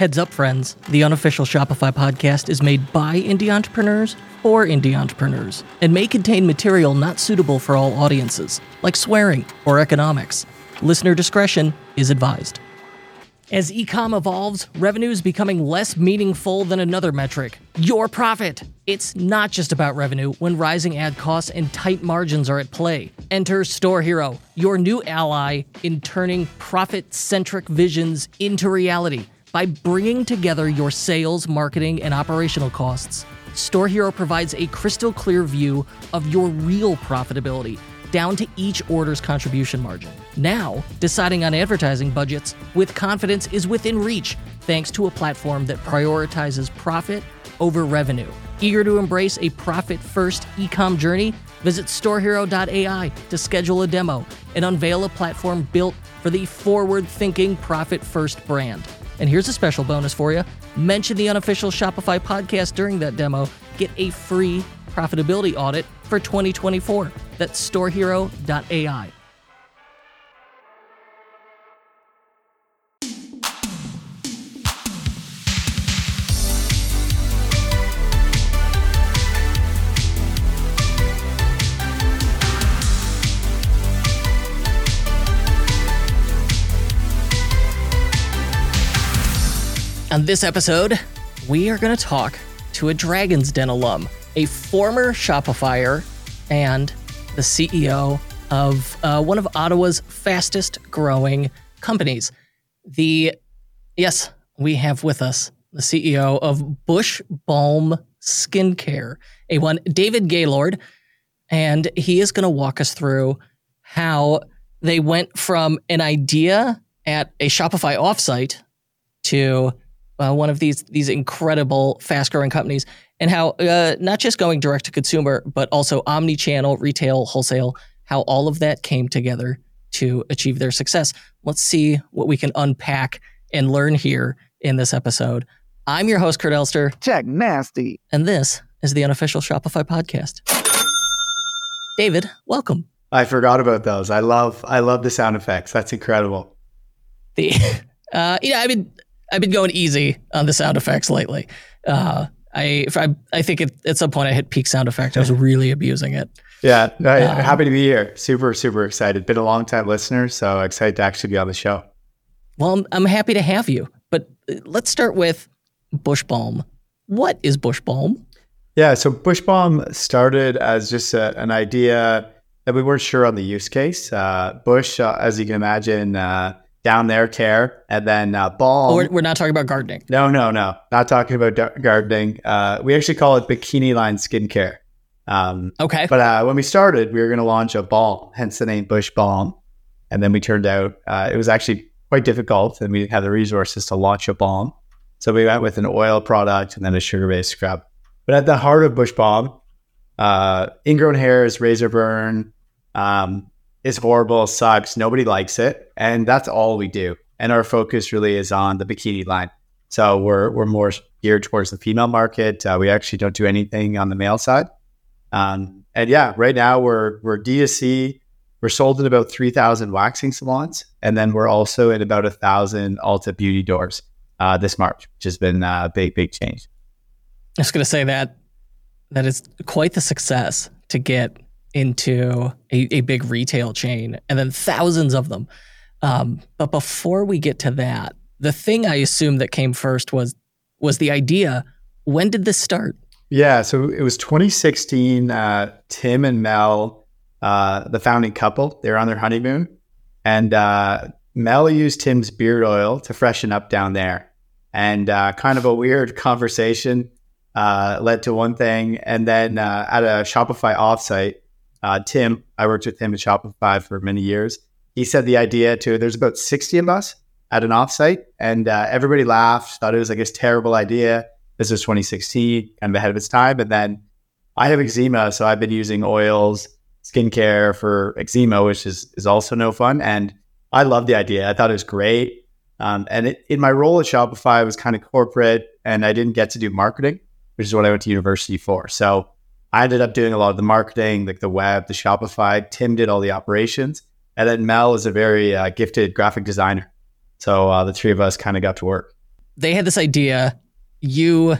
Heads up, friends. The unofficial Shopify podcast is made by indie entrepreneurs for indie entrepreneurs and may contain material not suitable for all audiences, like swearing or economics. Listener discretion is advised. As ecom evolves, revenue is becoming less meaningful than another metric your profit. It's not just about revenue when rising ad costs and tight margins are at play. Enter StoreHero, your new ally in turning profit centric visions into reality. By bringing together your sales, marketing, and operational costs, StoreHero provides a crystal clear view of your real profitability down to each order's contribution margin. Now, deciding on advertising budgets with confidence is within reach thanks to a platform that prioritizes profit over revenue. Eager to embrace a profit first ecom journey? Visit storehero.ai to schedule a demo and unveil a platform built for the forward thinking profit first brand. And here's a special bonus for you mention the unofficial Shopify podcast during that demo. Get a free profitability audit for 2024. That's storehero.ai. On this episode, we are going to talk to a Dragon's Den alum, a former Shopifyer, and the CEO of uh, one of Ottawa's fastest growing companies. The yes, we have with us the CEO of Bush Balm Skincare, a one David Gaylord, and he is going to walk us through how they went from an idea at a Shopify offsite to uh, one of these these incredible fast growing companies, and how uh, not just going direct to consumer, but also omni channel, retail, wholesale, how all of that came together to achieve their success. Let's see what we can unpack and learn here in this episode. I'm your host, Kurt Elster. Tech Nasty. And this is the unofficial Shopify podcast. David, welcome. I forgot about those. I love I love the sound effects. That's incredible. The uh, yeah, I mean, I've been going easy on the sound effects lately. Uh, I, I, I think it, at some point I hit peak sound effect. I was really abusing it. Yeah, no, um, happy to be here. Super, super excited. Been a long time listener, so excited to actually be on the show. Well, I'm, I'm happy to have you. But uh, let's start with Bush Balm. What is Bush Balm? Yeah, so Bush Balm started as just a, an idea that we weren't sure on the use case. Uh, Bush, uh, as you can imagine, uh, down there care and then uh, balm. Oh, we're, we're, not talking about gardening. No, no, no, not talking about gardening. Uh, we actually call it bikini line skincare. Um, okay. But uh, when we started, we were going to launch a balm, hence the name Bush Balm. And then we turned out uh, it was actually quite difficult, and we didn't have the resources to launch a balm. So we went with an oil product and then a sugar based scrub. But at the heart of Bush Balm, uh, ingrown hairs, razor burn, um, is horrible, sucks, nobody likes it, and that's all we do. And our focus really is on the bikini line. So we're we're more geared towards the female market. Uh, we actually don't do anything on the male side. Um, and yeah, right now we're we're D2C. We're sold in about three thousand waxing salons, and then we're also in about a thousand Ulta beauty doors uh, this March, which has been a big big change. I was going to say that that is quite the success to get into a, a big retail chain and then thousands of them. Um, but before we get to that, the thing I assume that came first was was the idea. When did this start? Yeah, so it was 2016. Uh, Tim and Mel, uh, the founding couple, they were on their honeymoon, and uh, Mel used Tim's beard oil to freshen up down there, and uh, kind of a weird conversation uh, led to one thing, and then uh, at a Shopify offsite, uh, Tim, I worked with him at Shopify for many years. He said the idea to there's about 60 of us at an offsite, and uh, everybody laughed, thought it was like this terrible idea. This was 2016, kind of ahead of its time. And then I have eczema, so I've been using oils, skincare for eczema, which is is also no fun. And I love the idea. I thought it was great. Um, and it, in my role at Shopify, I was kind of corporate, and I didn't get to do marketing, which is what I went to university for. So I ended up doing a lot of the marketing, like the web, the Shopify. Tim did all the operations. And then Mel is a very uh, gifted graphic designer. So uh, the three of us kind of got to work. they had this idea. You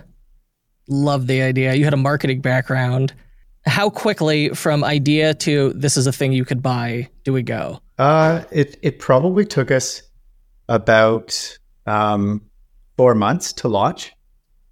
loved the idea. You had a marketing background. How quickly from idea to this is a thing you could buy do we go? Uh, it it probably took us about um, four months to launch,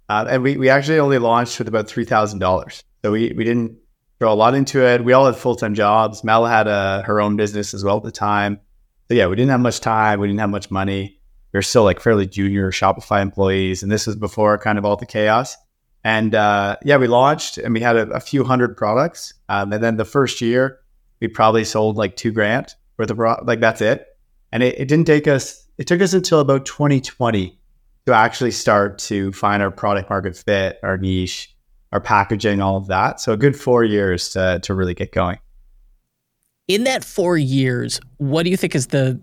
uh, and we we actually only launched with about three thousand dollars. So we we didn't throw a lot into it. We all had full time jobs. Mel had a, her own business as well at the time. So yeah, we didn't have much time. We didn't have much money. We were still like fairly junior Shopify employees, and this was before kind of all the chaos. And uh, yeah, we launched and we had a, a few hundred products. Um, and then the first year, we probably sold like two grand worth of pro- like that's it. And it, it didn't take us. It took us until about 2020 to actually start to find our product market fit, our niche, our packaging, all of that. So a good four years to, to really get going. In that four years, what do you think is the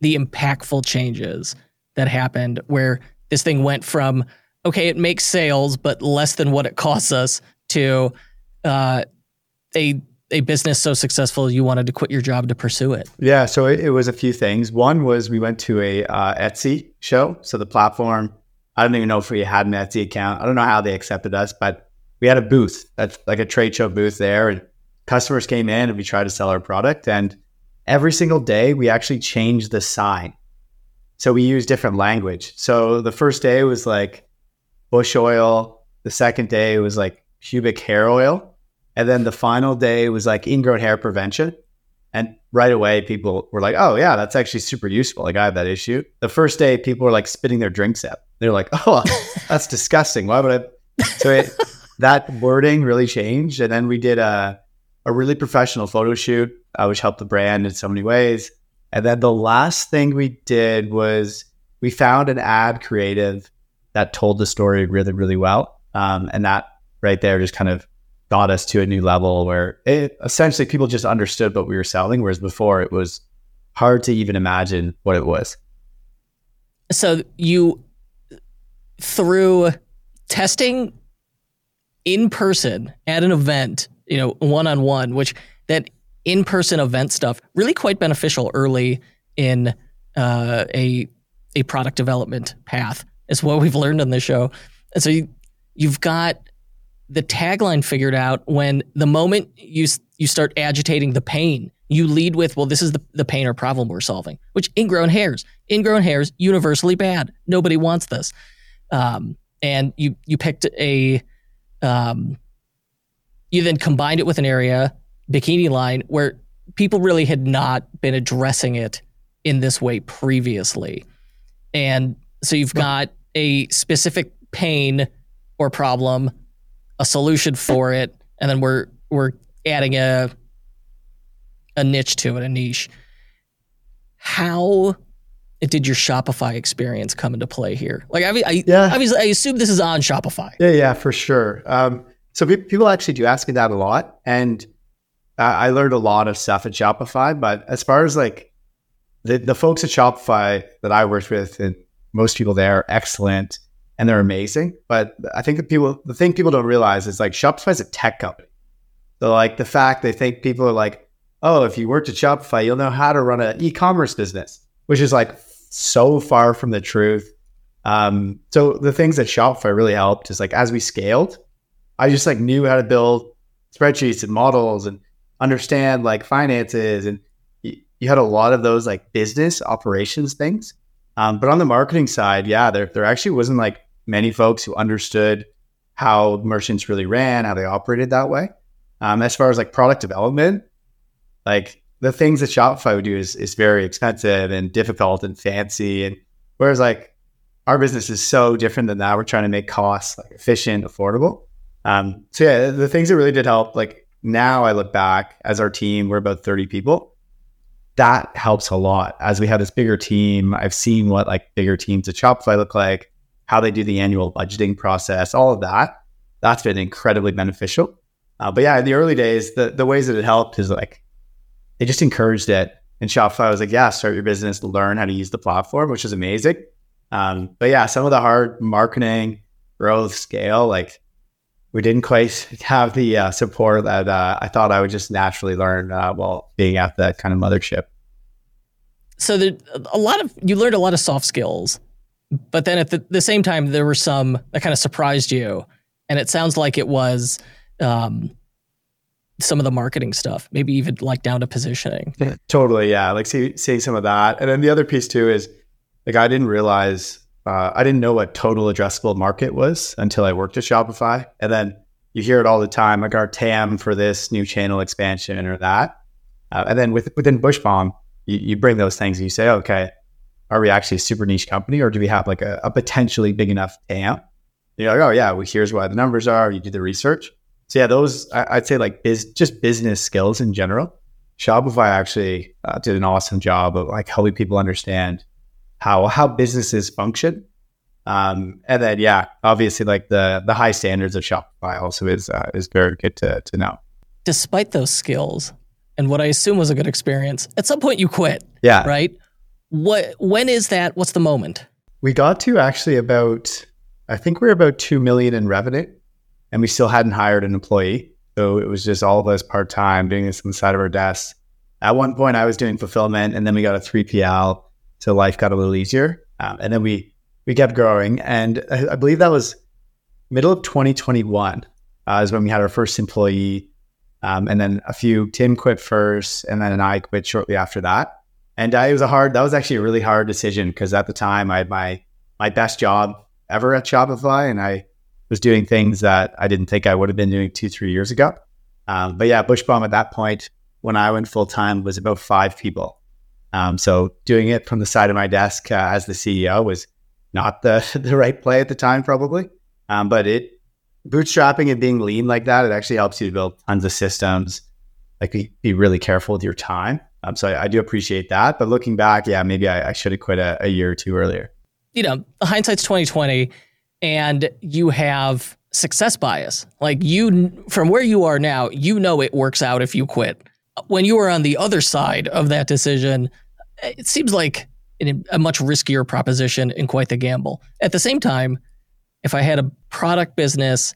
the impactful changes that happened where this thing went from okay, it makes sales, but less than what it costs us to uh, a a business so successful you wanted to quit your job to pursue it? Yeah, so it, it was a few things. One was we went to a uh, Etsy show. So the platform, I don't even know if we had an Etsy account. I don't know how they accepted us, but we had a booth that's like a trade show booth there, and customers came in and we tried to sell our product. And every single day, we actually changed the sign. So we used different language. So the first day was like bush oil. The second day was like pubic hair oil. And then the final day was like ingrown hair prevention. Right away, people were like, oh, yeah, that's actually super useful. Like, I have that issue. The first day, people were like spitting their drinks out. They're like, oh, that's disgusting. Why would I? So it, that wording really changed. And then we did a, a really professional photo shoot, uh, which helped the brand in so many ways. And then the last thing we did was we found an ad creative that told the story really, really well. Um, and that right there just kind of got us to a new level where it, essentially people just understood what we were selling, whereas before it was hard to even imagine what it was. So you, through testing in person at an event, you know, one on one, which that in person event stuff really quite beneficial early in uh, a a product development path is what we've learned on this show. And so you, you've got the tagline figured out when the moment you you start agitating the pain, you lead with, well, this is the, the pain or problem we're solving, which ingrown hairs. Ingrown hairs, universally bad. Nobody wants this. Um, and you you picked a um, you then combined it with an area, bikini line, where people really had not been addressing it in this way previously. And so you've got a specific pain or problem a solution for it, and then we're we're adding a a niche to it, a niche. How did your Shopify experience come into play here? Like, I, I, yeah. obviously, I assume this is on Shopify. Yeah, yeah, for sure. Um, so people actually do ask me that a lot, and I learned a lot of stuff at Shopify. But as far as like the the folks at Shopify that I worked with, and most people there are excellent and they're amazing. But I think the people, the thing people don't realize is like Shopify is a tech company. So like the fact they think people are like, oh, if you worked at Shopify, you'll know how to run an e-commerce business, which is like so far from the truth. Um, so the things that Shopify really helped is like as we scaled, I just like knew how to build spreadsheets and models and understand like finances and you had a lot of those like business operations things. Um, but on the marketing side, yeah, there there actually wasn't like many folks who understood how merchants really ran, how they operated that way. Um, as far as like product development, like the things that Shopify would do is, is very expensive and difficult and fancy. And whereas like our business is so different than that, we're trying to make costs like efficient, affordable. Um, so yeah, the things that really did help, like now I look back as our team, we're about 30 people. That helps a lot. As we have this bigger team, I've seen what like bigger teams at Shopify look like how they do the annual budgeting process, all of that. That's been incredibly beneficial. Uh, but yeah, in the early days, the, the ways that it helped is like they just encouraged it. And Shopify was like, yeah, start your business, learn how to use the platform, which is amazing. Um, but yeah, some of the hard marketing, growth, scale, like we didn't quite have the uh, support that uh, I thought I would just naturally learn uh, while being at that kind of mothership. So there, a lot of you learned a lot of soft skills But then at the, the same time, there were some that kind of surprised you. And it sounds like it was um, some of the marketing stuff, maybe even like down to positioning. Totally. Yeah. Like see, seeing some of that. And then the other piece too is like, I didn't realize, uh, I didn't know what total addressable market was until I worked at Shopify. And then you hear it all the time, like our TAM for this new channel expansion or that. Uh, and then with, within Bushbalm, you, you bring those things and you say, okay, are we actually a super niche company or do we have like a, a potentially big enough TAM? You're like, oh yeah, well, here's why the numbers are. You do the research. So yeah, those I, would say like biz, just business skills in general. Shopify actually uh, did an awesome job of like helping people understand how how businesses function. Um, and then yeah, obviously like the the high standards of Shopify also is uh, is very good to to know. Despite those skills and what I assume was a good experience, at some point you quit. Yeah. Right. What when is that? What's the moment? We got to actually about I think we are about two million in revenue and we still hadn't hired an employee. So it was just all of us part time doing this on the side of our desks. At one point, I was doing fulfillment, and then we got a 3PL, so life got a little easier. Um, and then we we kept growing, and I, I believe that was middle of 2021 uh, is when we had our first employee, um, and then a few. Tim quit first, and then I quit shortly after that. And uh, it was a hard. That was actually a really hard decision because at the time I had my my best job ever at Shopify, and I was doing things that I didn't think I would have been doing two, three years ago. Um, but yeah, Bushbalm at that point, when I went full time, was about five people. Um, so doing it from the side of my desk uh, as the CEO was not the the right play at the time, probably. Um, but it bootstrapping and being lean like that, it actually helps you to build tons of systems. Like be, be really careful with your time. Um, so I, I, do appreciate that. But looking back, yeah, maybe I, I should have quit a, a year or two earlier. You know, hindsight's twenty twenty and you have success bias. Like you, from where you are now, you know it works out if you quit. When you are on the other side of that decision, it seems like a much riskier proposition and quite the gamble. At the same time, if I had a product business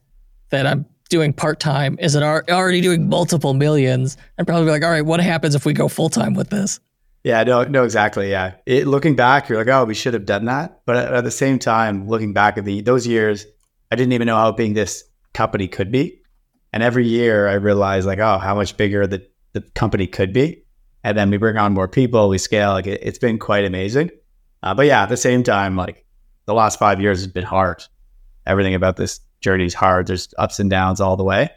that I'm doing part time, is it already doing multiple millions? I'd probably be like, all right, what happens if we go full time with this? Yeah, no, no, exactly. Yeah, it, looking back, you're like, oh, we should have done that. But at, at, the same time, looking back at the those years, I didn't even know how big this company could be. And every year, I realized like, oh, how much bigger the the company could be. And then we bring on more people, we scale. Like it, has been quite amazing. Uh, but yeah, at the same time, like the last five years has been hard. Everything about this journey is hard. There's ups and downs all the way.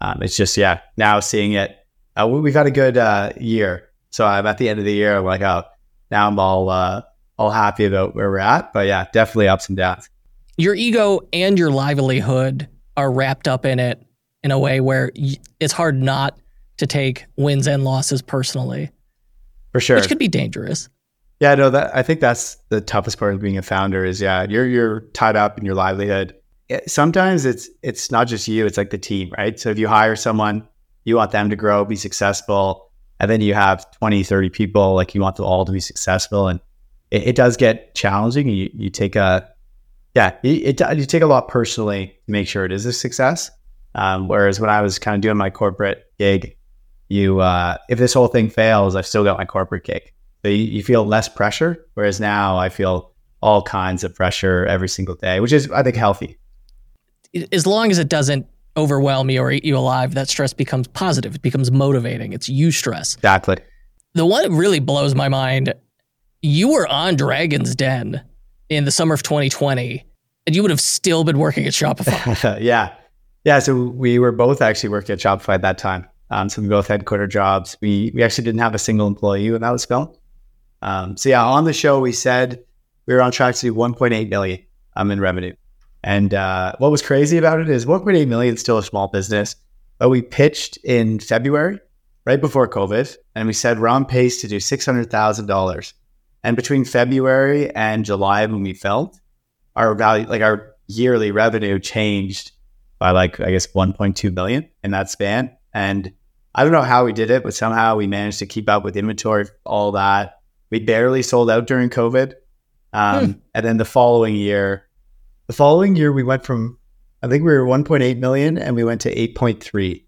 Um, it's just yeah, now seeing it, uh, we've had a good uh, year so I'm at the end of the year, I'm like, oh, now I'm all uh, all happy about where we're at. But yeah, definitely ups and downs. Your ego and your livelihood are wrapped up in it in a way where it's hard not to take wins and losses personally. For sure, which could be dangerous. Yeah, no, that I think that's the toughest part of being a founder is yeah, you're you're tied up in your livelihood. Sometimes it's it's not just you; it's like the team, right? So if you hire someone, you want them to grow, be successful and then you have 20 30 people like you want them all to be successful and it, it does get challenging you, you take a yeah it, it, you take a lot personally to make sure it is a success. Um, whereas when i was kind of doing my corporate gig you uh, if this whole thing fails i've still got my corporate gig. So you, you feel less pressure whereas now i feel all kinds of pressure every single day which is i think healthy as long as it doesn't overwhelm you or eat you alive, that stress becomes positive. It becomes motivating. It's eustress. Exactly. The one that really blows my mind, you were on Dragon's Den in the summer of 2020, and you would have still been working at Shopify. yeah. Yeah. So we were both actually working at Shopify at that time. Um, so we both had quarter jobs. We we actually didn't have a single employee when that was filmed. Um, so yeah, on the show we said we were on track to do 1.8 million um, in revenue. And uh, what was crazy about it is 1.8 million is still a small business, but we pitched in February, right before COVID, and we said we're on pace to do $600,000. And between February and July, when we filmed, our value, like our yearly revenue changed by like, I guess, 1.2 million in that span. And I don't know how we did it, but somehow we managed to keep up with inventory, all that. We barely sold out during COVID. Um, hmm. And then the following year, the following year, we went from, I think we were 1.8 million and we went to 8.3.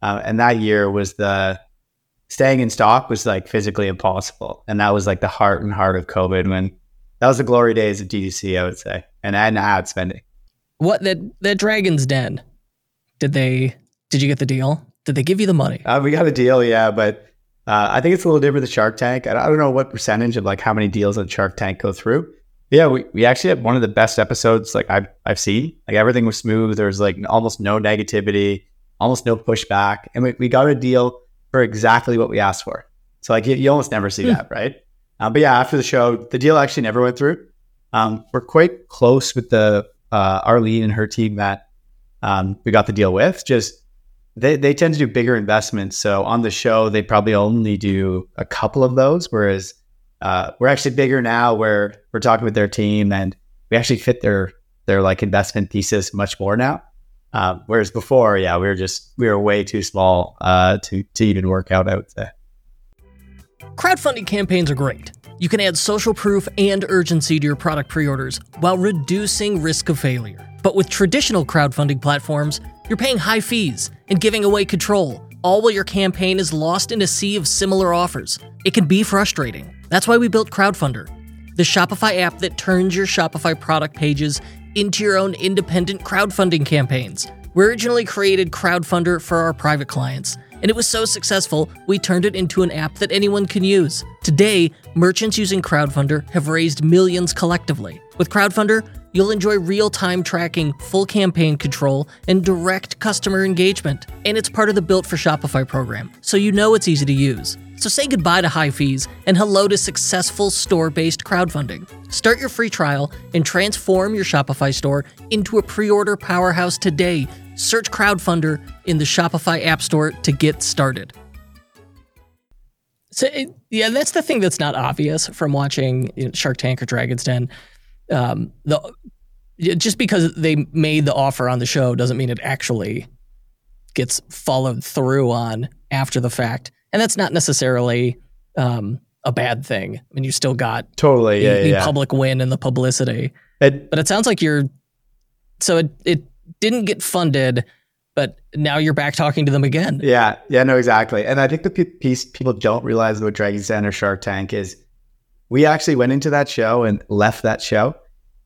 Uh, and that year was the staying in stock was like physically impossible. And that was like the heart and heart of COVID when that was the glory days of DTC, I would say, and and ad spending. What that that Dragon's Den? Did they? Did you get the deal? Did they give you the money? Uh, we got a deal, yeah, but uh, I think it's a little different with Shark Tank. I don't know what percentage of like how many deals on Shark Tank go through. Yeah, we, we actually had one of the best episodes like I've I've seen. Like everything was smooth. There was like almost no negativity, almost no pushback, and we, we got a deal for exactly what we asked for. So like you, you almost never see Hmm. that, right? Um, but yeah, after the show, the deal actually never went through. Um, we're quite close with the uh, Arlene and her team that um, we got the deal with. Just they they tend to do bigger investments. So on the show, they probably only do a couple of those, whereas uh, we're actually bigger now. Where we're talking with their team, and we actually fit their their like investment thesis much more now. Um, whereas before, yeah, we were just we were way too small uh, to to even work out. I would say. Crowdfunding campaigns are great. You can add social proof and urgency to your product pre orders while reducing risk of failure. But with traditional crowdfunding platforms, you're paying high fees and giving away control, all while your campaign is lost in a sea of similar offers. It can be frustrating. That's why we built Crowdfunder, the Shopify app that turns your Shopify product pages into your own independent crowdfunding campaigns. We originally created Crowdfunder for our private clients, and it was so successful, we turned it into an app that anyone can use. Today, merchants using Crowdfunder have raised millions collectively. With Crowdfunder, you'll enjoy real time tracking, full campaign control, and direct customer engagement. And it's part of the Built for Shopify program, so you know it's easy to use. So say goodbye to high fees and hello to successful store based crowdfunding. Start your free trial and transform your Shopify store into a pre order powerhouse today. Search Crowdfunder in the Shopify App Store to get started. So, it, yeah, that's the thing that's not obvious from watching you know, Shark Tank or Dragon's Den. Um, the just because they made the offer on the show doesn't mean it actually gets followed through on after the fact, and that's not necessarily um, a bad thing. I mean, you still got Totally, the, yeah, the yeah. public win and the publicity, It, but it sounds like you're so it it didn't get funded, but now you're back talking to them again. Yeah, yeah, no, exactly. And I think the piece people don't realize about Dragon's Den or Shark Tank is we actually went into that show and left that show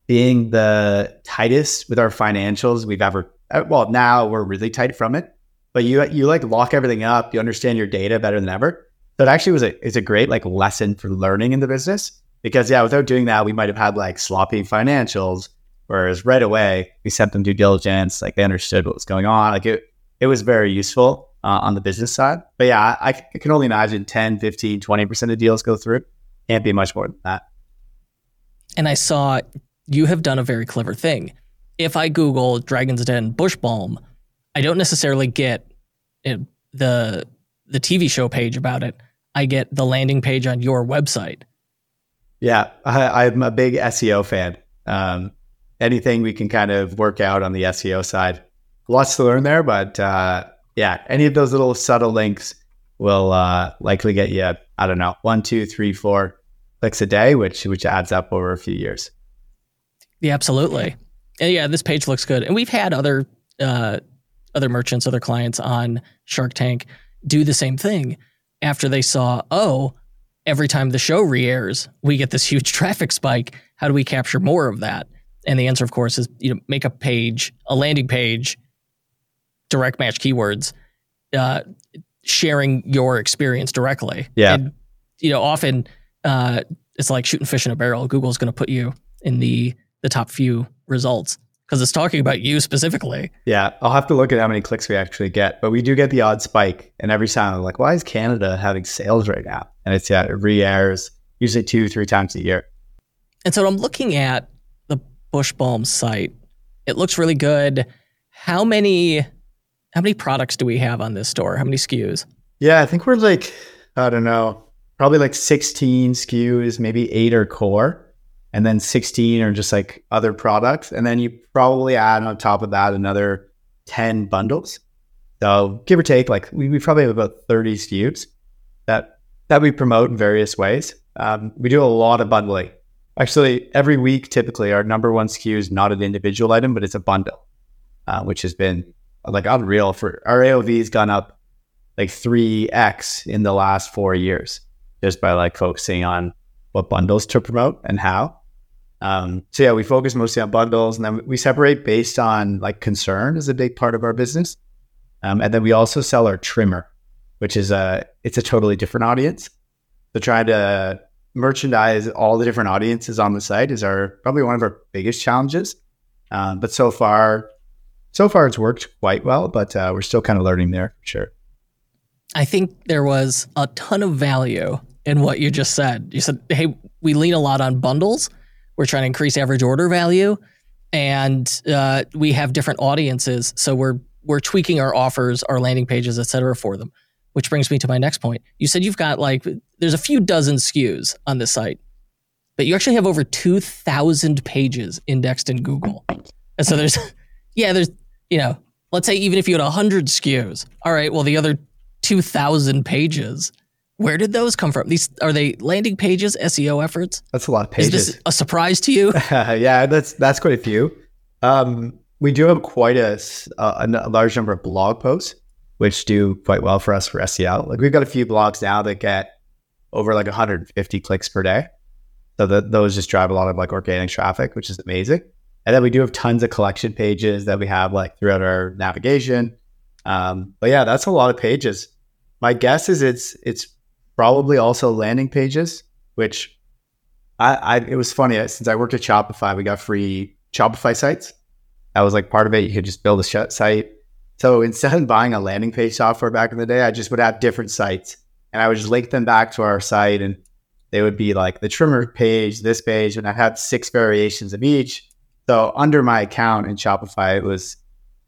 being the tightest with our financials we've ever. uh, Well, now we're really tight from it, but you you like lock everything up. You understand your data better than ever. So it actually was a it's a great like lesson for learning in the business because yeah, without doing that, we might have had like sloppy financials. Whereas right away we sent them due diligence, like they understood what was going on. Like it, it was very useful uh, on the business side. But yeah, I, I can only imagine 10, 15, 20% of deals go through. Can't be much more than that. and I saw you have done a very clever thing. If I Google Dragon's Den bush balm, I don't necessarily get it, the the TV show page about it. I get the landing page on your website. Yeah, I, I'm a big SEO fan. Um, anything we can kind of work out on the SEO side, lots to learn there. But uh, yeah, any of those little subtle links will uh, likely get you, I don't know, one, two, three, four clicks a day, which which adds up over a few years. Yeah, absolutely. And yeah, this page looks good. And we've had other uh, other merchants, other clients on Shark Tank do the same thing after they saw, oh, every time the show re-airs, we get this huge traffic spike. How do we capture more of that? And the answer, of course, is you know make a page, a landing page, direct match keywords, uh, sharing your experience directly. Yeah. And, you know, often uh, it's like shooting fish in a barrel. Google's going to put you in the the top few results because it's talking about you specifically. Yeah, I'll have to look at how many clicks we actually get, but we do get the odd spike. And every time I'm like, why is Canada having sales right now? And it's yeah, it re-airs usually two, three times a year. And so I'm looking at the Bush Balm site. It looks really good. How many how many products do we have on this store? How many SKUs? Yeah, I think we're like, I don't know, probably like 16 SKUs, maybe eight are core, and then 16 are just like other products. And then you probably add on top of that another 10 bundles. So give or take, like we, we probably have about 30 SKUs that that we promote in various ways. Um, we do a lot of bundling. Actually, every week, typically, our number one SKU is not an individual item, but it's a bundle, uh, which has been like unreal. For our AOV has gone up like 3x in the last four years just by like focusing on what bundles to promote and how. Um, so yeah, we focus mostly on bundles, and then we separate based on like concern is a big part of our business, um, and then we also sell our trimmer, which is a it's a totally different audience. So trying to merchandise all the different audiences on the site is our probably one of our biggest challenges. Um, but so far, so far it's worked quite well, but uh, we're still kind of learning there sure. I think there was a ton of value in what you just said. You said, "Hey, we lean a lot on bundles. We're trying to increase average order value, and uh, we have different audiences, so we're we're tweaking our offers, our landing pages, et cetera, for them." Which brings me to my next point. You said you've got like there's a few dozen SKUs on this site, but you actually have over two thousand pages indexed in Google, and so there's yeah, there's you know, let's say even if you had 100 SKUs, all right, well, the other 2,000 pages, where did those come from? These are they landing pages, SEO efforts? That's a lot of pages. Is this a surprise to you? yeah, that's that's quite a few. Um, we do have quite a, a, a, large number of blog posts, which do quite well for us for SEO. Like we've got a few blogs now that get over like 150 clicks per day. So the, those just drive a lot of like organic traffic, which is amazing. And then we do have tons of collection pages that we have like throughout our navigation. Um, but yeah, that's a lot of pages. My guess is it's it's probably also landing pages, which I, I it was funny since I worked at Shopify, we got free Shopify sites. That was like part of it. You could just build a site. So instead of buying a landing page software back in the day, I just would have different sites and I would just link them back to our site and they would be like the trimmer page, this page, and I had six variations of each. So under my account in Shopify, it was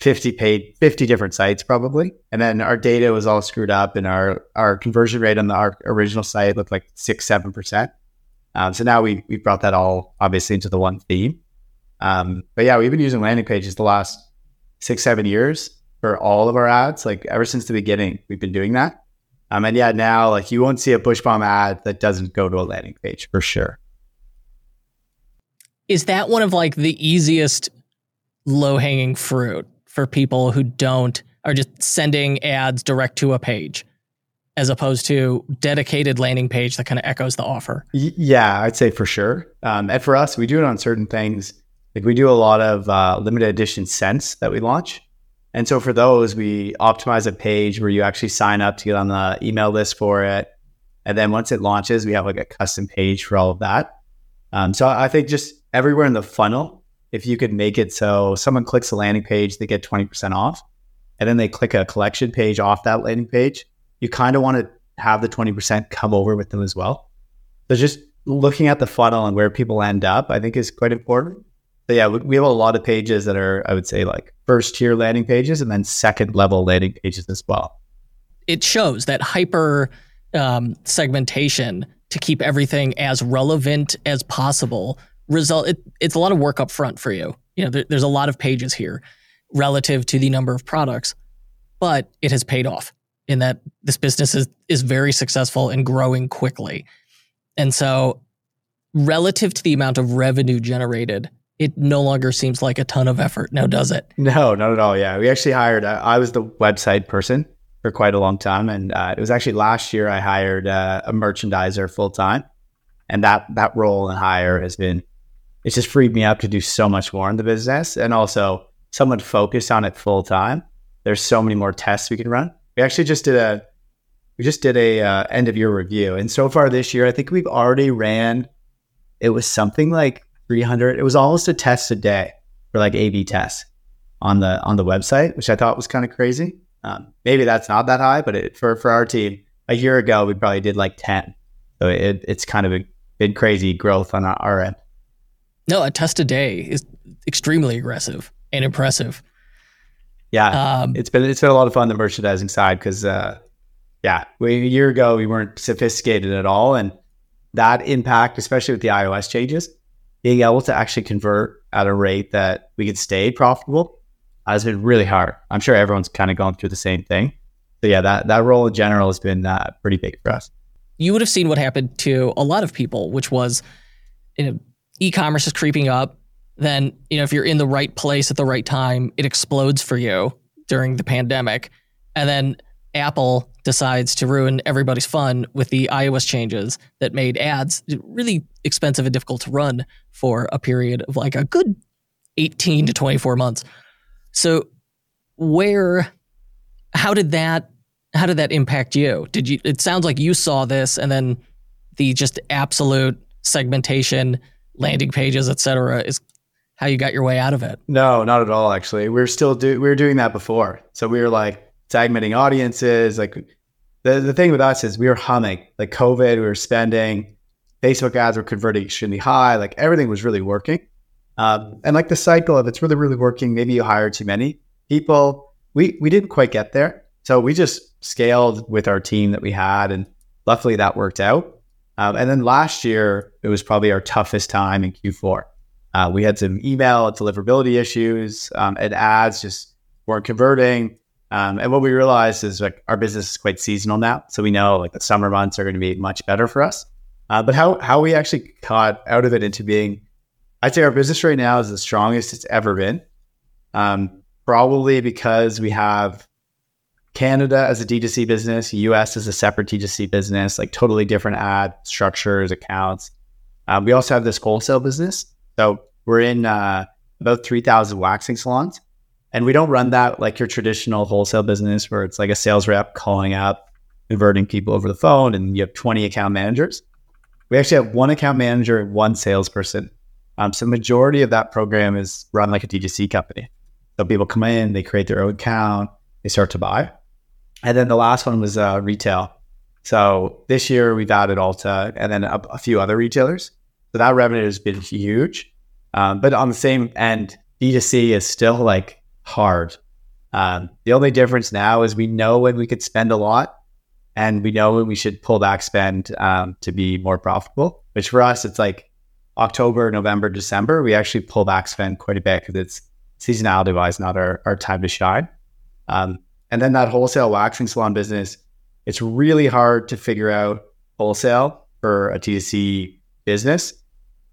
50 paid 50 different sites probably. And then our data was all screwed up and our, our conversion rate on the, original site looked like six, 7%. Um, so now we, we brought that all obviously into the one theme. Um, but yeah, we've been using landing pages the last six, seven years for all of our ads. Like ever since the beginning, we've been doing that. Um, and yeah, now like you won't see a Bushbalm ad that doesn't go to a landing page for sure is that one of like the easiest low hanging fruit for people who don't are just sending ads direct to a page as opposed to dedicated landing page that kind of echoes the offer yeah i'd say for sure um, and for us we do it on certain things like we do a lot of uh, limited edition scents that we launch and so for those we optimize a page where you actually sign up to get on the email list for it and then once it launches we have like a custom page for all of that um, so i think just everywhere in the funnel, if you could make it so someone clicks a landing page, they get 20% off, and then they click a collection page off that landing page, you kind of want to have the 20% come over with them as well. So just looking at the funnel and where people end up, I think is quite important. Yeah, we have a lot of pages that are, I would say, like first tier landing pages and then second level landing pages as well. It shows that hyper um, segmentation to keep everything as relevant as possible result it, it's a lot of work up front for you you know there, there's a lot of pages here relative to the number of products but it has paid off in that this business is is very successful and growing quickly and so relative to the amount of revenue generated it no longer seems like a ton of effort now does it no not at all yeah we actually hired uh, i was the website person for quite a long time and uh, it was actually last year i hired uh, a merchandiser full time and that that role and hire has been it's just freed me up to do so much more in the business and also someone focused on it full time. There's so many more tests we can run. We actually just did a we just did a uh, end of year review, and so far this year, I think we've already ran. It was something like 300. It was almost a test a day for like A/B tests on the on the website, which I thought was kind of crazy. Um, maybe that's not that high, but it, for for our team, a year ago we probably did like 10. So it, it's kind of a, been crazy growth on our, end. No, a test a day is extremely aggressive and impressive. Yeah, um, it's been it's been a lot of fun the merchandising side because uh, yeah, we, a year ago we weren't sophisticated at all, and that impact, especially with the iOS changes, being able to actually convert at a rate that we could stay profitable has been really hard. I'm sure everyone's kind of gone through the same thing. So yeah, that that role in general has been uh, pretty big for us. You would have seen what happened to a lot of people, which was you know, e-commerce is creeping up, then you know if you're in the right place at the right time, it explodes for you during the pandemic, and then Apple decides to ruin everybody's fun with the iOS changes that made ads really expensive and difficult to run for a period of like a good 18 to 24 months. So where how did that how did that impact you? Did you it sounds like you saw this and then the just absolute segmentation, landing pages, etc. is how you got your way out of it. No, not at all actually. We are still do we were doing that before. So we were like segmenting audiences, like the, the thing with us is we were humming. Like COVID, we were spending, Facebook ads were converting extremely high, like everything was really working. Um, and like the cycle of it's really, really working, maybe you hire too many people. We we didn't quite get there. So we just scaled with our team that we had and luckily that worked out. Um, and then last year, it was probably our toughest time in Q4. Uh, we had some email deliverability issues, um, and ads just weren't converting. Um, and what we realized is like our business is quite seasonal now, so we know like the summer months are going to be much better for us. Uh, but how how we actually got out of it into being, I'd say our business right now is the strongest it's ever been. Um, probably because we have Canada as a D2C business, US as a separate D2C business, like totally different ad structures, accounts. Um, we also have this wholesale business. So we're in uh, about 3,000 waxing salons. And we don't run that like your traditional wholesale business where it's like a sales rep calling up, converting people over the phone, and you have 20 account managers. We actually have one account manager and one salesperson. Um, so majority of that program is run like a D2C company. So people come in, they create their own account, they start to buy. And then the last one was uh, retail. So this year we've added Ulta and then a, a few other retailers. So that revenue has been huge. Um, but on the same end, D2C is still like hard. Um, the only difference now is we know when we could spend a lot and we know when we should pull back spend um, to be more profitable, which for us, it's like October, November, December. We actually pull back spend quite a bit because it's seasonality wise, not our, our time to shine. Um, and then that wholesale waxing salon business, it's really hard to figure out wholesale for a D2C business.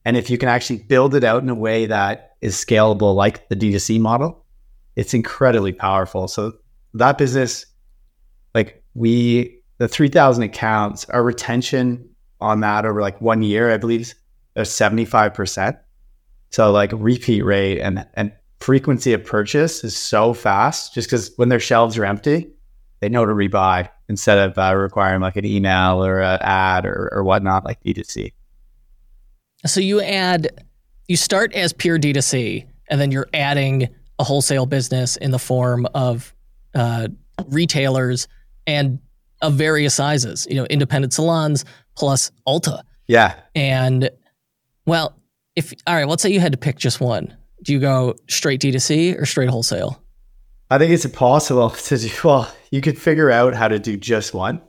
And if you can actually build it out in a way that is scalable, like the D2C model, it's incredibly powerful. So that business, like we, the 3000 accounts, our retention on that over like one year, I believe is 75%. So like repeat rate and, and frequency of purchase is so fast just because when their shelves are empty, they know to rebuy instead of uh, requiring like an email or an ad or, or whatnot like D2C. So you add, you start as pure D2C and then you're adding a wholesale business in the form of uh, retailers and of various sizes, you know, independent salons plus Ulta. Yeah. And well, if all right, let's say you had to pick just one. Do you go straight D2C or straight wholesale? I think it's impossible to do. Well, you could figure out how to do just one.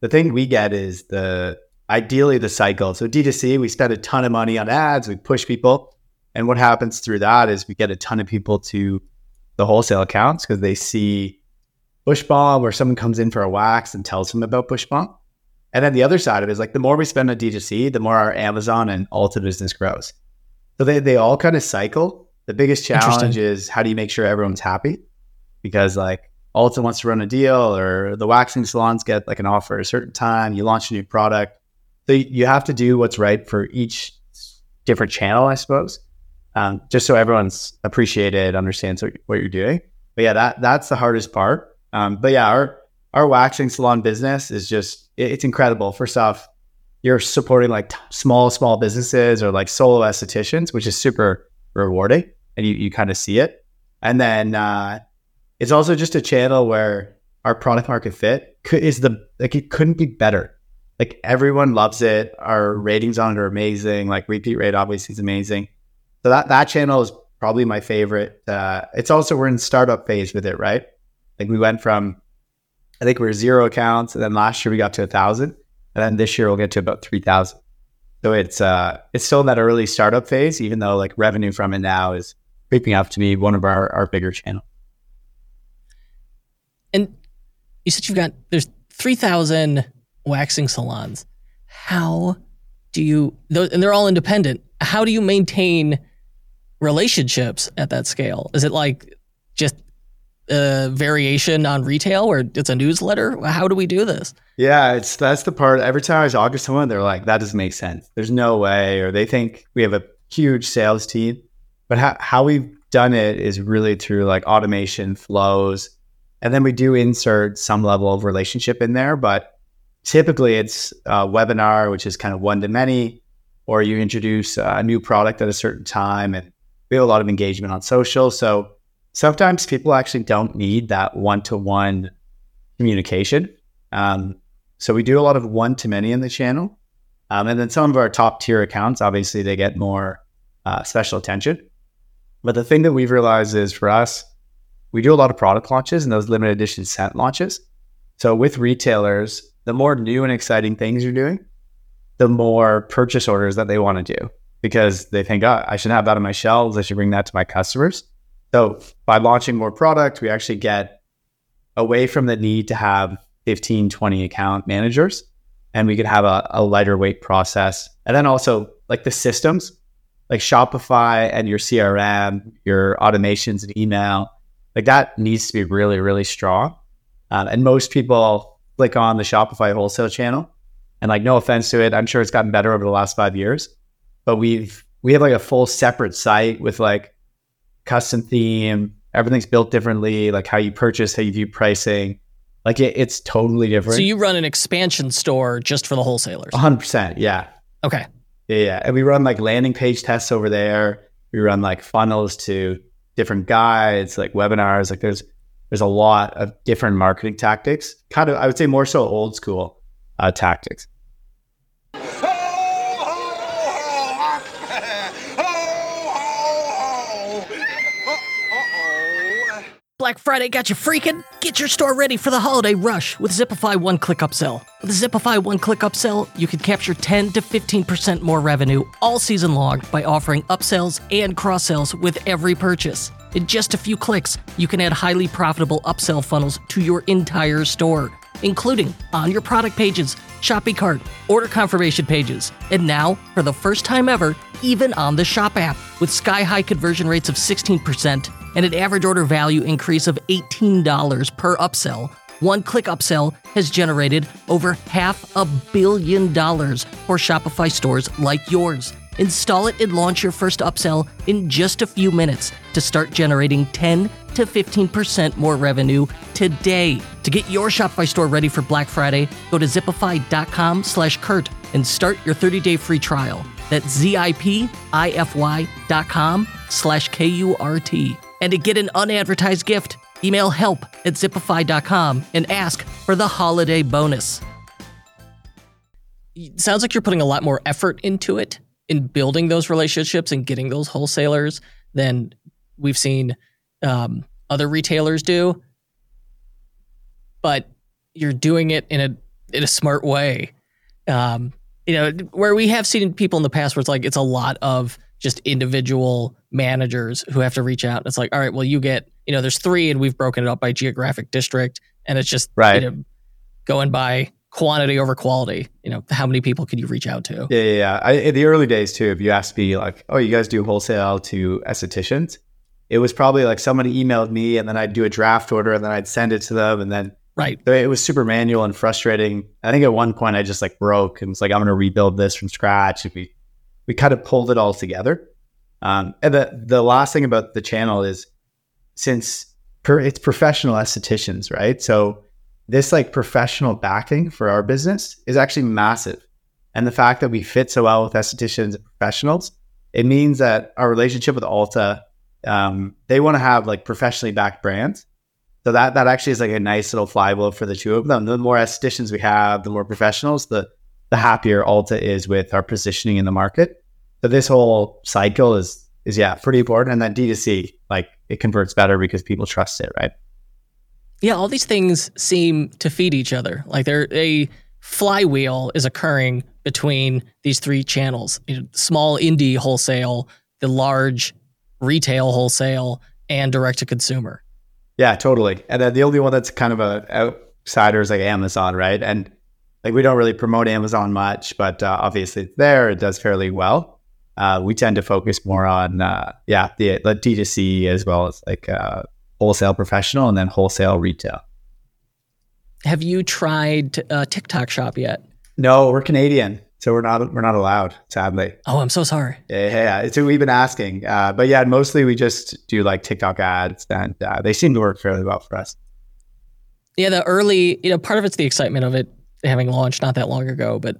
The thing we get is the ideally the cycle. So D2C, we spend a ton of money on ads, we push people. And what happens through that is we get a ton of people to the wholesale accounts because they see Bushbalm where someone comes in for a wax and tells them about Bushbalm. And then the other side of it is like the more we spend on D2C, the more our Amazon and Ulta business grows. So they, they all kind of cycle. The biggest challenge is how do you make sure everyone's happy? Because like Ulta wants to run a deal or the waxing salons get like an offer at a certain time, you launch a new product. So you have to do what's right for each different channel, I suppose um, just so everyone's appreciated, understands what, you're doing. But yeah, that that's the hardest part. Um, but yeah, our our waxing salon business is just it, it's incredible. First off, you're supporting like t- small small businesses or like solo estheticians, which is super rewarding, and you you kind of see it. And then uh, it's also just a channel where our product market fit is the like it couldn't be better. Like everyone loves it. Our ratings on it are amazing. Like repeat rate obviously is amazing. So that that channel is probably my favorite. Uh, it's also we're in startup phase with it, right? Like we went from I think we are zero accounts, and then last year we got to a thousand, and then this year we'll get to about three thousand. So it's uh it's still in that early startup phase, even though like revenue from it now is creeping up to be one of our, our bigger channels. And you said you've got there's three thousand waxing salons. How do you and they're all independent? How do you maintain relationships at that scale? Is it like just uh, variation on retail where it's a newsletter? How do we do this? Yeah, it's that's the part. Every time I talk to someone, they're like, "That doesn't make sense. There's no way," or they think we have a huge sales team. But how how we've done it is really through like automation flows, and then we do insert some level of relationship in there. But typically, it's a webinar, which is kind of one to many, or you introduce a new product at a certain time, and we have a lot of engagement on social. So sometimes people actually don't need that one to one communication. Um, so we do a lot of one to many in the channel. Um, and then some of our top tier accounts, obviously, they get more uh, special attention. But the thing that we've realized is for us, we do a lot of product launches and those limited edition scent launches. So with retailers, the more new and exciting things you're doing, the more purchase orders that they want to do because they think, oh, I should have that on my shelves. I should bring that to my customers. So by launching more product, we actually get away from the need to have 15, 20 account managers and we could have a, a lighter weight process. And then also like the systems, like Shopify and your CRM, your automations and email, like that needs to be really, really strong. Um, and most people click on the Shopify wholesale channel. And like, no offense to it, I'm sure it's gotten better over the last five years, but we've we have like a full separate site with like custom theme. Everything's built differently, like how you purchase, how you view pricing. Like it, it's totally different. So you run an expansion store just for the wholesalers? 100%. Yeah. Okay. Yeah, yeah. And we run like landing page tests over there. We run like funnels to different guides, like webinars. Like there's there's a lot of different marketing tactics. Kind of, I would say more so old school uh, tactics. Black Friday got you freaking? Get your store ready for the holiday rush with Zipify One Click Upsell. With Zipify One Click Upsell, you can capture 10 to 15% more revenue all season long by offering upsells and cross sells with every purchase. In just a few clicks, you can add highly profitable upsell funnels to your entire store, including on your product pages, shopping cart, order confirmation pages, and now, for the first time ever, even on the Shop app with sky high conversion rates of 16% and an average order value increase of $18 per upsell. One click upsell has generated over half a billion dollars for Shopify stores like yours. Install it and launch your first upsell in just a few minutes to start generating 10 to 15% more revenue today. To get your Shopify store ready for Black Friday, go to zipify.com slash Kurt and start your 30-day free trial. That's Z-I-P-I-F-Y dot com slash K-U-R-T. And to get an unadvertised gift, email help at zipify.com and ask for the holiday bonus. It sounds like you're putting a lot more effort into it in building those relationships and getting those wholesalers than we've seen um, other retailers do. But you're doing it in a in a smart way. Um, you know, where we have seen people in the past where it's like it's a lot of just individual managers who have to reach out. It's like, all right, well, you get, you know, there's three and we've broken it up by geographic district. And it's just right. You know, going by quantity over quality. You know, how many people can you reach out to? Yeah, yeah. yeah. I, in the early days too, if you asked me like, oh, you guys do wholesale to estheticians, it was probably like somebody emailed me and then I'd do a draft order and then I'd send it to them and then right. It was super manual and frustrating. I think at one point I just like broke and was like, I'm going to rebuild this from scratch. If we we kind of pulled it all together. Um, and the the last thing about the channel is since per, it's professional estheticians, right? So this like professional backing for our business is actually massive. And the fact that we fit so well with estheticians and professionals, it means that our relationship with Ulta, um, they want to have like professionally backed brands. So that that actually is like a nice little flywheel for the two of them. The more estheticians we have, the more professionals, the the happier Ulta is with our positioning in the market. So this whole cycle is is yeah pretty important, and then D2C like it converts better because people trust it, right? Yeah, all these things seem to feed each other. Like they're a flywheel is occurring between these three channels: you know, small indie wholesale, the large retail wholesale, and direct to consumer. Yeah, totally. And then the only one that's kind of a outsider is like Amazon, right? And like we don't really promote Amazon much, but uh, obviously it's there. It does fairly well uh, we tend to focus more on uh, yeah the, the D2C as well as like uh, wholesale professional and then wholesale retail. Have you tried uh, TikTok Shop yet? No, we're Canadian, so we're not we're not allowed. Sadly. Oh, I'm so sorry. Yeah, yeah, it's what we've been asking. Uh, but yeah, mostly we just do like TikTok ads, and uh, they seem to work fairly well for us. Yeah, the early, you know, part of it's the excitement of it having launched not that long ago, but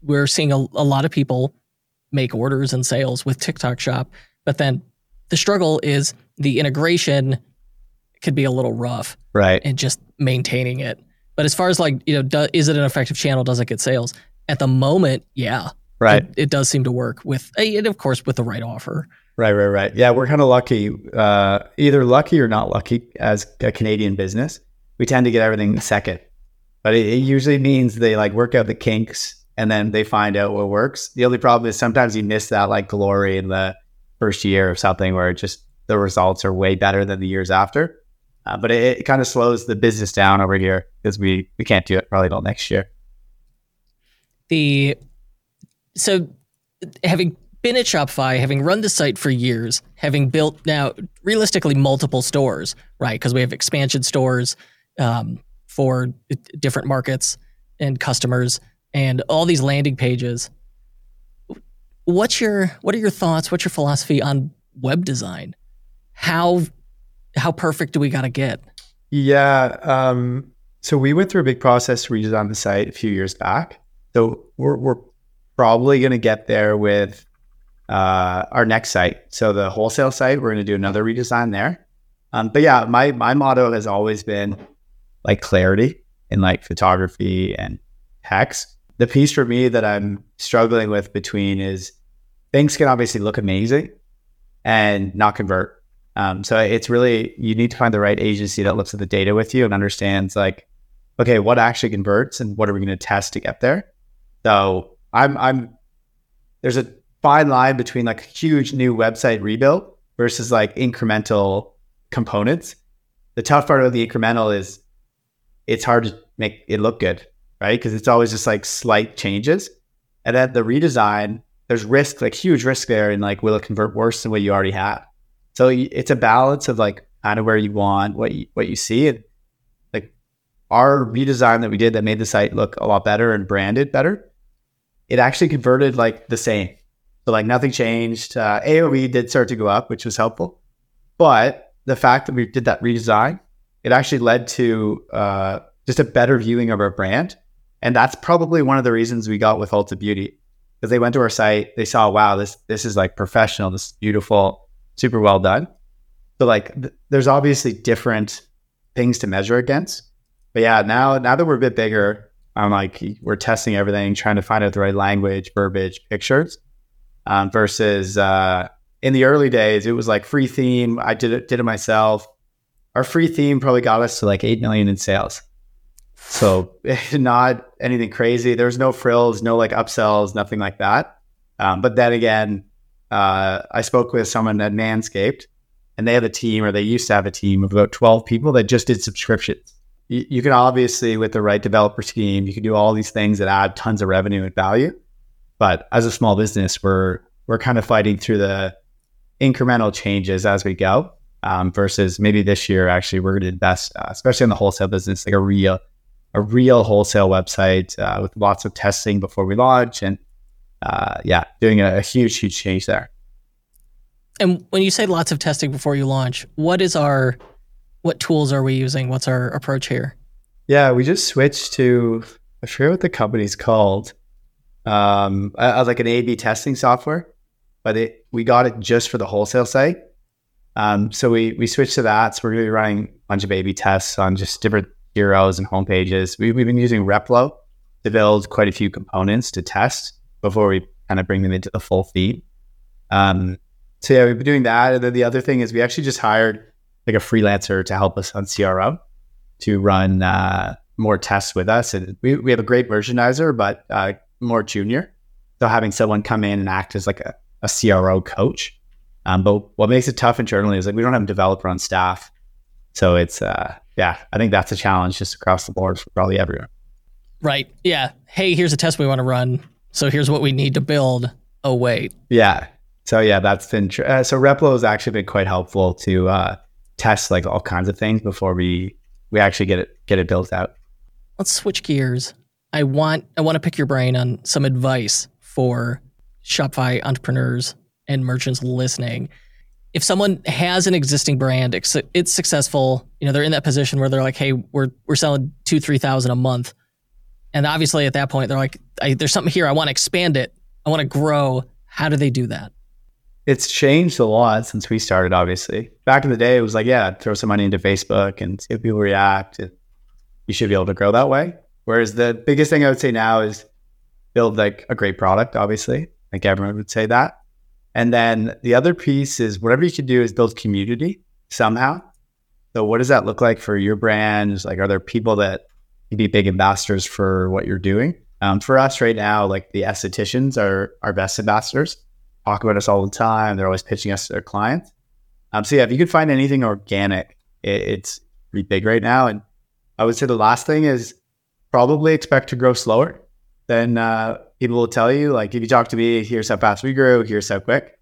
we're seeing a, a lot of people make orders and sales with TikTok Shop. But then the struggle is the integration could be a little rough, right? And just maintaining it. But as far as like you know, do, is it an effective channel? Does it get sales? At the moment, yeah, right. It, it does seem to work with, and of course, with the right offer. Right, right, right. Yeah, we're kind of lucky, uh, either lucky or not lucky as a Canadian business. We tend to get everything second, but it, it usually means they like work out the kinks and then they find out what works. The only problem is sometimes you miss that like glory in the first year of something where just the results are way better than the years after. Uh, but it, it kind of slows the business down over here because we we can't do it probably till next year. The so having been at Shopify, having run the site for years, having built now realistically multiple stores, right? Because we have expansion stores um, for different markets and customers, and all these landing pages. What's your what are your thoughts? What's your philosophy on web design? How how perfect do we got to get? Yeah. Um, so we went through a big process to redesign the site a few years back. So we're, we're probably going to get there with uh, our next site. So the wholesale site, we're going to do another redesign there. Um, but yeah, my my motto has always been like clarity in like photography and text. The piece for me that I'm struggling with between is things can obviously look amazing and not convert. Um, so it's really you need to find the right agency that looks at the data with you and understands like, okay, what actually converts and what are we going to test to get there. So I'm I'm there's a fine line between like a huge new website rebuild versus like incremental components. The tough part of the incremental is it's hard to make it look good, right? Because it's always just like slight changes. And then the redesign, there's risk, like huge risk there, and like will it convert worse than what you already have? So it's a balance of like kind of where you want what you what you see. And like our redesign that we did that made the site look a lot better and branded better, it actually converted like the same. So like nothing changed. Uh, AOV did start to go up, which was helpful, but the fact that we did that redesign, it actually led to uh, just a better viewing of our brand, and that's probably one of the reasons we got with Ulta Beauty because they went to our site, they saw, wow, this this is like professional, this is beautiful super well done. So like, th- there's obviously different things to measure against. But yeah, now now that we're a bit bigger, I'm like we're testing everything, trying to find out the right language, verbiage, pictures. Um, versus uh, in the early days, it was like free theme. I did it did it myself. Our free theme probably got us to like eight million in sales. So not anything crazy. There was no frills, no like upsells, nothing like that. Um, but then again, uh, I spoke with someone at Manscaped, and they have a team, or they used to have a team of about 12 people that just did subscriptions. You, you can obviously, with the right developer team, you can do all these things that add tons of revenue and value. But as a small business, we're we're kind of fighting through the incremental changes as we go. Um, versus maybe this year, actually, we're going to invest, uh, especially in the wholesale business, like a real a real wholesale website uh, with lots of testing before we launch and uh, yeah, doing a, a, huge, huge change there. And when you say lots of testing before you launch, what is our, what tools are we using? What's our approach here? Yeah, we just switched to, I forget what the company's called, um, uh, like an A/B testing software, but it we got it just for the wholesale site. Um, so we we switched to that. So we're going to be running a bunch of A/B tests on just different heroes and homepages. We, we've been using Replo to build quite a few components to test before we kind of bring them into the full feed. Um, so yeah, we've been doing that. And then the other thing is we actually just hired like a freelancer to help us on CRO to run uh, more tests with us. And we, we have a great merchandiser, but uh, more junior. So having someone come in and act as like a, a CRO coach. Um, but what makes it tough internally is like we don't have a developer on staff. So it's, uh, yeah, I think that's a challenge just across the board for probably everyone. Right. Yeah. Hey, here's a test we want to run. So here's what we need to build. Oh wait. Yeah. So yeah, that's been tr- uh, so Replo has actually been quite helpful to uh, test like all kinds of things before we we actually get it get it built out. Let's switch gears. I want I want to pick your brain on some advice for Shopify entrepreneurs and merchants listening. If someone has an existing brand, it's, it's successful, you know, they're in that position where they're like, "Hey, we're we're selling two, three thousand a month," and obviously at that point they're like, "There's something here. I want to expand it. I want to grow." How do they do that? It's changed a lot since we started. Obviously, back in the day, it was like, yeah, throw some money into Facebook and see if people react. You should be able to grow that way. Whereas the biggest thing I would say now is build like a great product. Obviously, like everyone would say that. And then the other piece is whatever you can do is build community somehow. So what does that look like for your brands? Like, are there people that can be big ambassadors for what you're doing? Um, for us right now, like the estheticians are our best ambassadors. Talk about us all the time. They're always pitching us to their clients. Um, so yeah, if you could find anything organic, it, it's pretty big right now. And I would say the last thing is probably expect to grow slower than uh, people will tell you. Like if you talk to me, here's how fast we grew, here's how quick.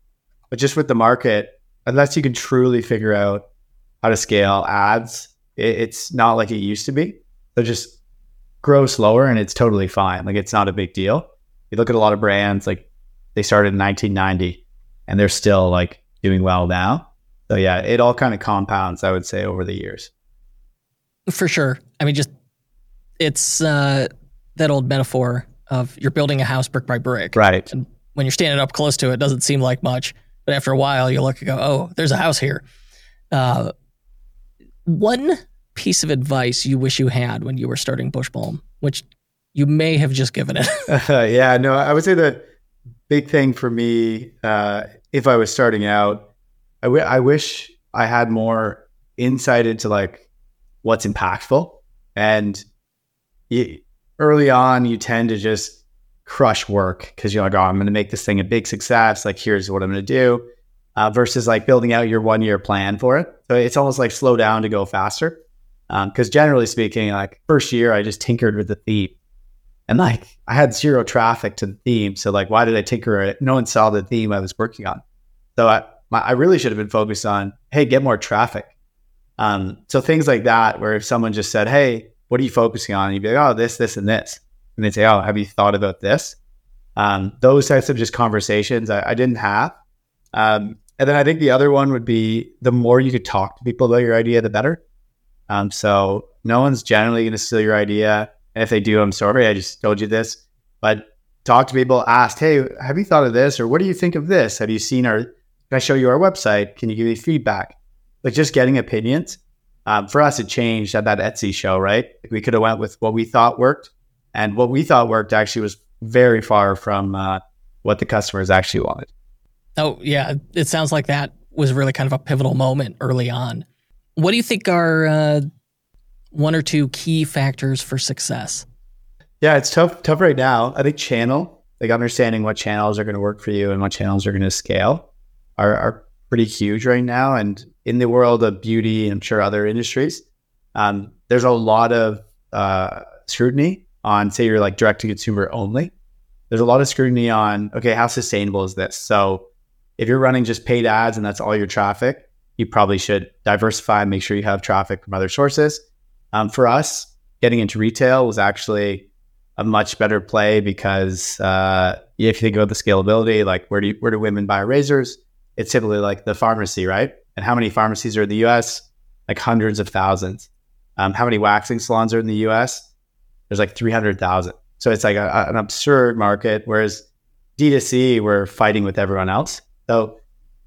But just with the market, unless you can truly figure out how to scale ads, it, it's not like it used to be. So just grow slower and it's totally fine. Like it's not a big deal. You look at a lot of brands, like they started in 1990 and they're still like doing well now. So yeah, it all kind of compounds, I would say, over the years. For sure. I mean, just it's uh, that old metaphor of you're building a house brick by brick. Right. And when you're standing up close to it, it doesn't seem like much. But after a while, you look and go, oh, there's a house here. Uh, one piece of advice you wish you had when you were starting Bushbalm, which you may have just given it. uh, yeah, no, I would say the big thing for me, uh, if I was starting out, I, w- I wish I had more insight into like what's impactful. And early on, you tend to just crush work because you're like, oh, I'm going to make this thing a big success. Like, here's what I'm going to do. Uh, versus like building out your one year plan for it. So it's almost like slow down to go faster. Because um, generally speaking, like first year, I just tinkered with the theme. And like I had zero traffic to the theme. So like, why did I tinker it? No one saw the theme I was working on. So I, my, I really should have been focused on, hey, get more traffic. Um, so things like that, where if someone just said, hey, what are you focusing on? And you'd be like, oh, this, this, and this. And they'd say, oh, have you thought about this? Um, those types of just conversations I, I didn't have. Um, and then I think the other one would be the more you could talk to people about your idea, the better. Um, so no one's generally going to steal your idea. And if they do, I'm sorry, I just told you this. But talk to people, ask, hey, have you thought of this? Or what do you think of this? Have you seen our, can I show you our website? Can you give me feedback? Like just getting opinions. Um, for us, it changed at that Etsy show, right? We could have went with what we thought worked. And what we thought worked actually was very far from uh, what the customers actually wanted. Oh, yeah. It sounds like that was really kind of a pivotal moment early on. What do you think are uh, one or two key factors for success? Yeah, it's tough tough right now. I think channel, like understanding what channels are going to work for you and what channels are going to scale are, are pretty huge right now. And in the world of beauty, I'm sure other industries, um, there's a lot of uh, scrutiny on, say, you're like direct to consumer only. There's a lot of scrutiny on, okay, how sustainable is this? So if you're running just paid ads and that's all your traffic, you probably should diversify and make sure you have traffic from other sources. Um, for us, getting into retail was actually a much better play because uh, if you think about the scalability, like where do you, where do women buy razors? It's typically like the pharmacy, right? And how many pharmacies are in the U.S.? Like hundreds of thousands. Um, how many waxing salons are in the U.S.? There's like three hundred thousand. So it's like a, an absurd market. Whereas D2C, we're fighting with everyone else. So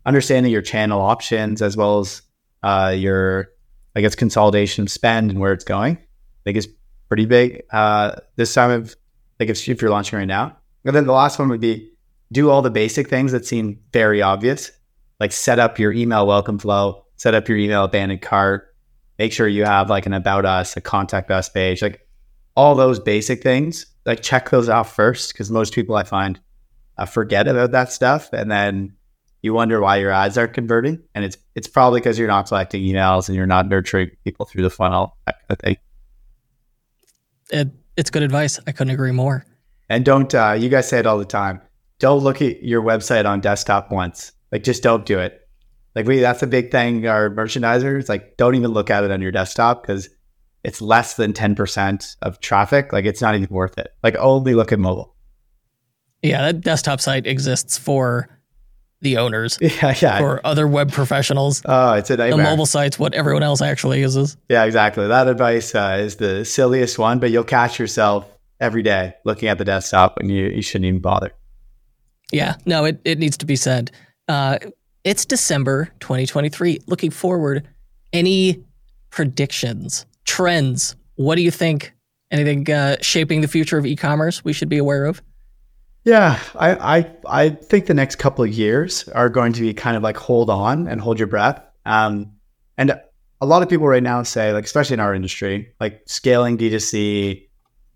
understanding your channel options as well as uh, your, I guess, consolidation of spend and where it's going, I think is pretty big uh, this time of, like if, if you're launching right now. And then the last one would be do all the basic things that seem very obvious, like set up your email welcome flow, set up your email abandoned cart, make sure you have like an about us, a contact us page, like all those basic things. Like check those off first because most people I find uh, forget about that stuff and then you wonder why your ads aren't converting, and it's it's probably because you're not collecting emails and you're not nurturing people through the funnel. I think it, it's good advice. I couldn't agree more. And don't uh, you guys say it all the time? Don't look at your website on desktop once. Like just don't do it. Like we, that's a big thing. Our merchandisers like don't even look at it on your desktop because it's less than ten percent of traffic. Like it's not even worth it. Like only look at mobile. Yeah, that desktop site exists for the owners. Yeah, yeah. For other web professionals. Oh, it's a nightmare. The mobile site's what everyone else actually uses. Yeah, exactly. That advice uh, is the silliest one, but you'll catch yourself every day looking at the desktop and you, you shouldn't even bother. Yeah, no, it, it needs to be said. Uh, it's December 2023. Looking forward, any predictions, trends? What do you think? Anything uh, shaping the future of e-commerce we should be aware of? Yeah, I, I I think the next couple of years are going to be kind of like hold on and hold your breath. Um, and a lot of people right now say, like, especially in our industry, like scaling D2C,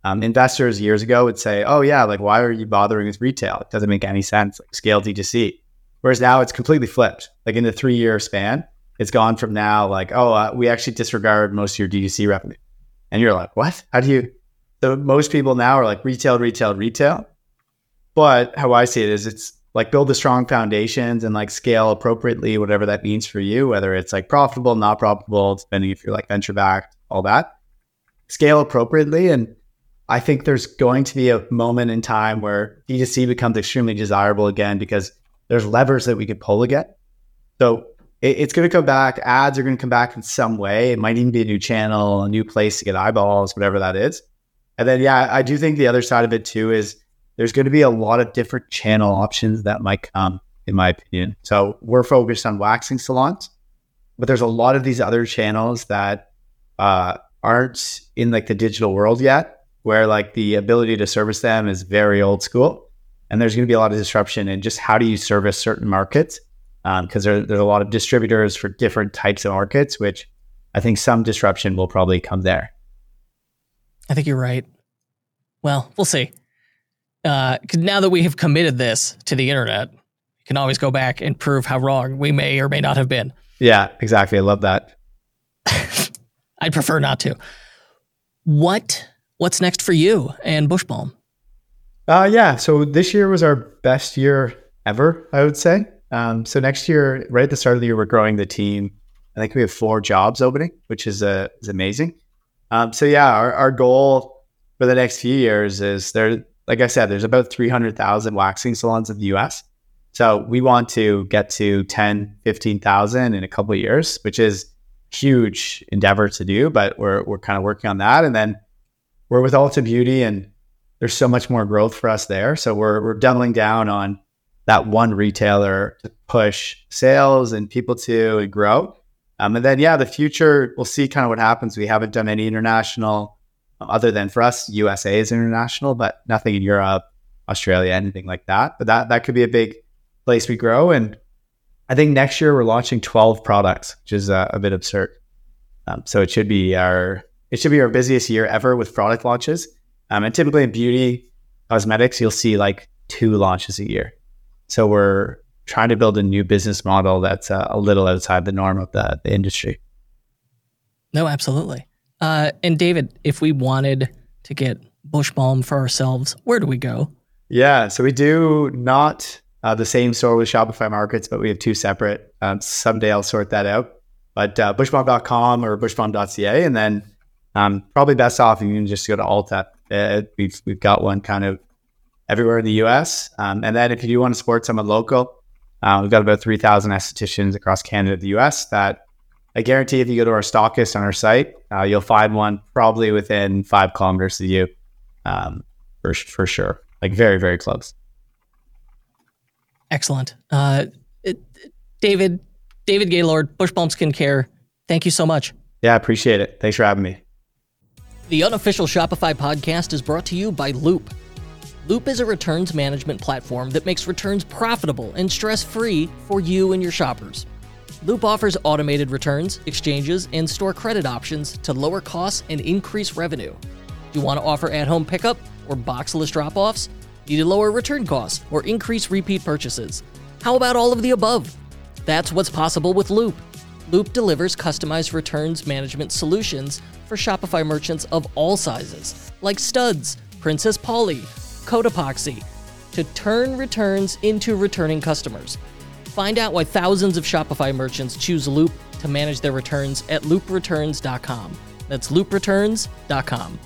um, investors years ago would say, "Oh yeah, like why are you bothering with retail? It doesn't make any sense. Like scale D2C." Whereas now it's completely flipped. Like in the three year span, it's gone from now like, "Oh, uh, we actually disregard most of your D2C revenue," and you're like, "What? How do you?" So most people now are like retail, retail, retail but how I see it is it's like build the strong foundations and like scale appropriately, whatever that means for you, whether it's like profitable, not profitable, depending if you're like venture backed, all that. Scale appropriately. And I think there's going to be a moment in time where D2C becomes extremely desirable again because there's levers that we could pull again. So it, it's going to come back. Ads are going to come back in some way. It might even be a new channel, a new place to get eyeballs, whatever that is. And then, yeah, I do think the other side of it too is there's going to be a lot of different channel options that might come, in my opinion. So we're focused on waxing salons, but there's a lot of these other channels that uh, aren't in like the digital world yet, where like the ability to service them is very old school. And there's going to be a lot of disruption in just how do you service certain markets because um, there, there's a lot of distributors for different types of markets, which I think some disruption will probably come there. I think you're right. Well, we'll see uh, now that we have committed this to the internet, we can always go back and prove how wrong we may or may not have been. Yeah, exactly. I love that. I'd prefer not to. What What's next for you and Bushbalm? Uh, yeah, so this year was our best year ever, I would say. Um, so next year, right at the start of the year, we're growing the team. I think we have four jobs opening, which is uh, is amazing. Um, so yeah, our, our goal for the next few years is there like I said, there's about 300,000 waxing salons in the US. So we want to get to 10, 15,000 in a couple of years, which is huge endeavor to do, but we're, we're kind of working on that. And then we're with Ulta Beauty and there's so much more growth for us there. So we're, we're doubling down on that one retailer to push sales and people to grow. Um, and then, yeah, the future, we'll see kind of what happens. We haven't done any international other than for us, USA is international, but nothing in Europe, Australia, anything like that. But that that could be a big place we grow. And I think next year we're launching 12 products, which is uh, a bit absurd. Um, so it should be our it should be our busiest year ever with product launches. Um, and typically in beauty cosmetics, you'll see like two launches a year. So we're trying to build a new business model that's uh, a little outside the norm of the, the industry. No, absolutely. Uh, and David, if we wanted to get Bushbalm for ourselves, where do we go? Yeah, so we do not uh, the same store with Shopify Markets, but we have two separate. Um, someday I'll sort that out. But uh, bushbalm.com or bushbalm.ca, and then um, probably best off you can just go to Ulta. Uh, we've we've got one kind of everywhere in the U.S. Um, and then if you do want to support someone local, uh, we've got about three thousand estheticians across Canada, the U.S. that I guarantee if you go to our stockist on our site, uh, you'll find one probably within five kilometers of you, um, for for sure. Like very very close. Excellent, uh, it, David. David Gaylord, Bushbalm Skincare. Thank you so much. Yeah, I appreciate it. Thanks for having me. The unofficial Shopify podcast is brought to you by Loop. Loop is a returns management platform that makes returns profitable and stress free for you and your shoppers. Loop offers automated returns, exchanges, and store credit options to lower costs and increase revenue. Do you want to offer at home pickup or boxless drop offs? Need to lower return costs or increase repeat purchases? How about all of the above? That's what's possible with Loop. Loop delivers customized returns management solutions for Shopify merchants of all sizes, like Studs, Princess Polly, Code Epoxy, to turn returns into returning customers. Find out why thousands of Shopify merchants choose Loop to manage their returns at loopreturns.com. That's loopreturns.com.